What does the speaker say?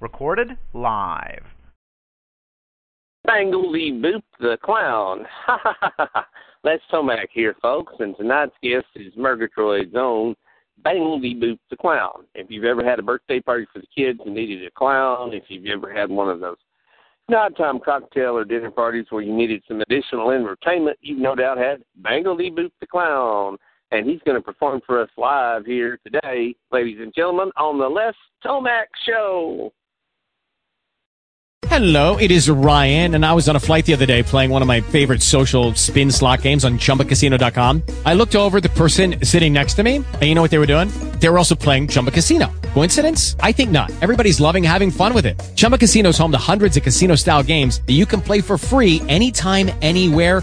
Recorded live. Bangledy Boop the Clown. Les Tomac here, folks, and tonight's guest is Murgatroyd's own Bangledy Boop the Clown. If you've ever had a birthday party for the kids and needed a clown, if you've ever had one of those nighttime cocktail or dinner parties where you needed some additional entertainment, you've no doubt had Bangledy Boop the Clown. And he's going to perform for us live here today, ladies and gentlemen, on the Les Tomac Show. Hello, it is Ryan, and I was on a flight the other day playing one of my favorite social spin slot games on chumbacasino.com. I looked over the person sitting next to me, and you know what they were doing? They were also playing Chumba Casino. Coincidence? I think not. Everybody's loving having fun with it. Chumba Casino is home to hundreds of casino style games that you can play for free anytime, anywhere,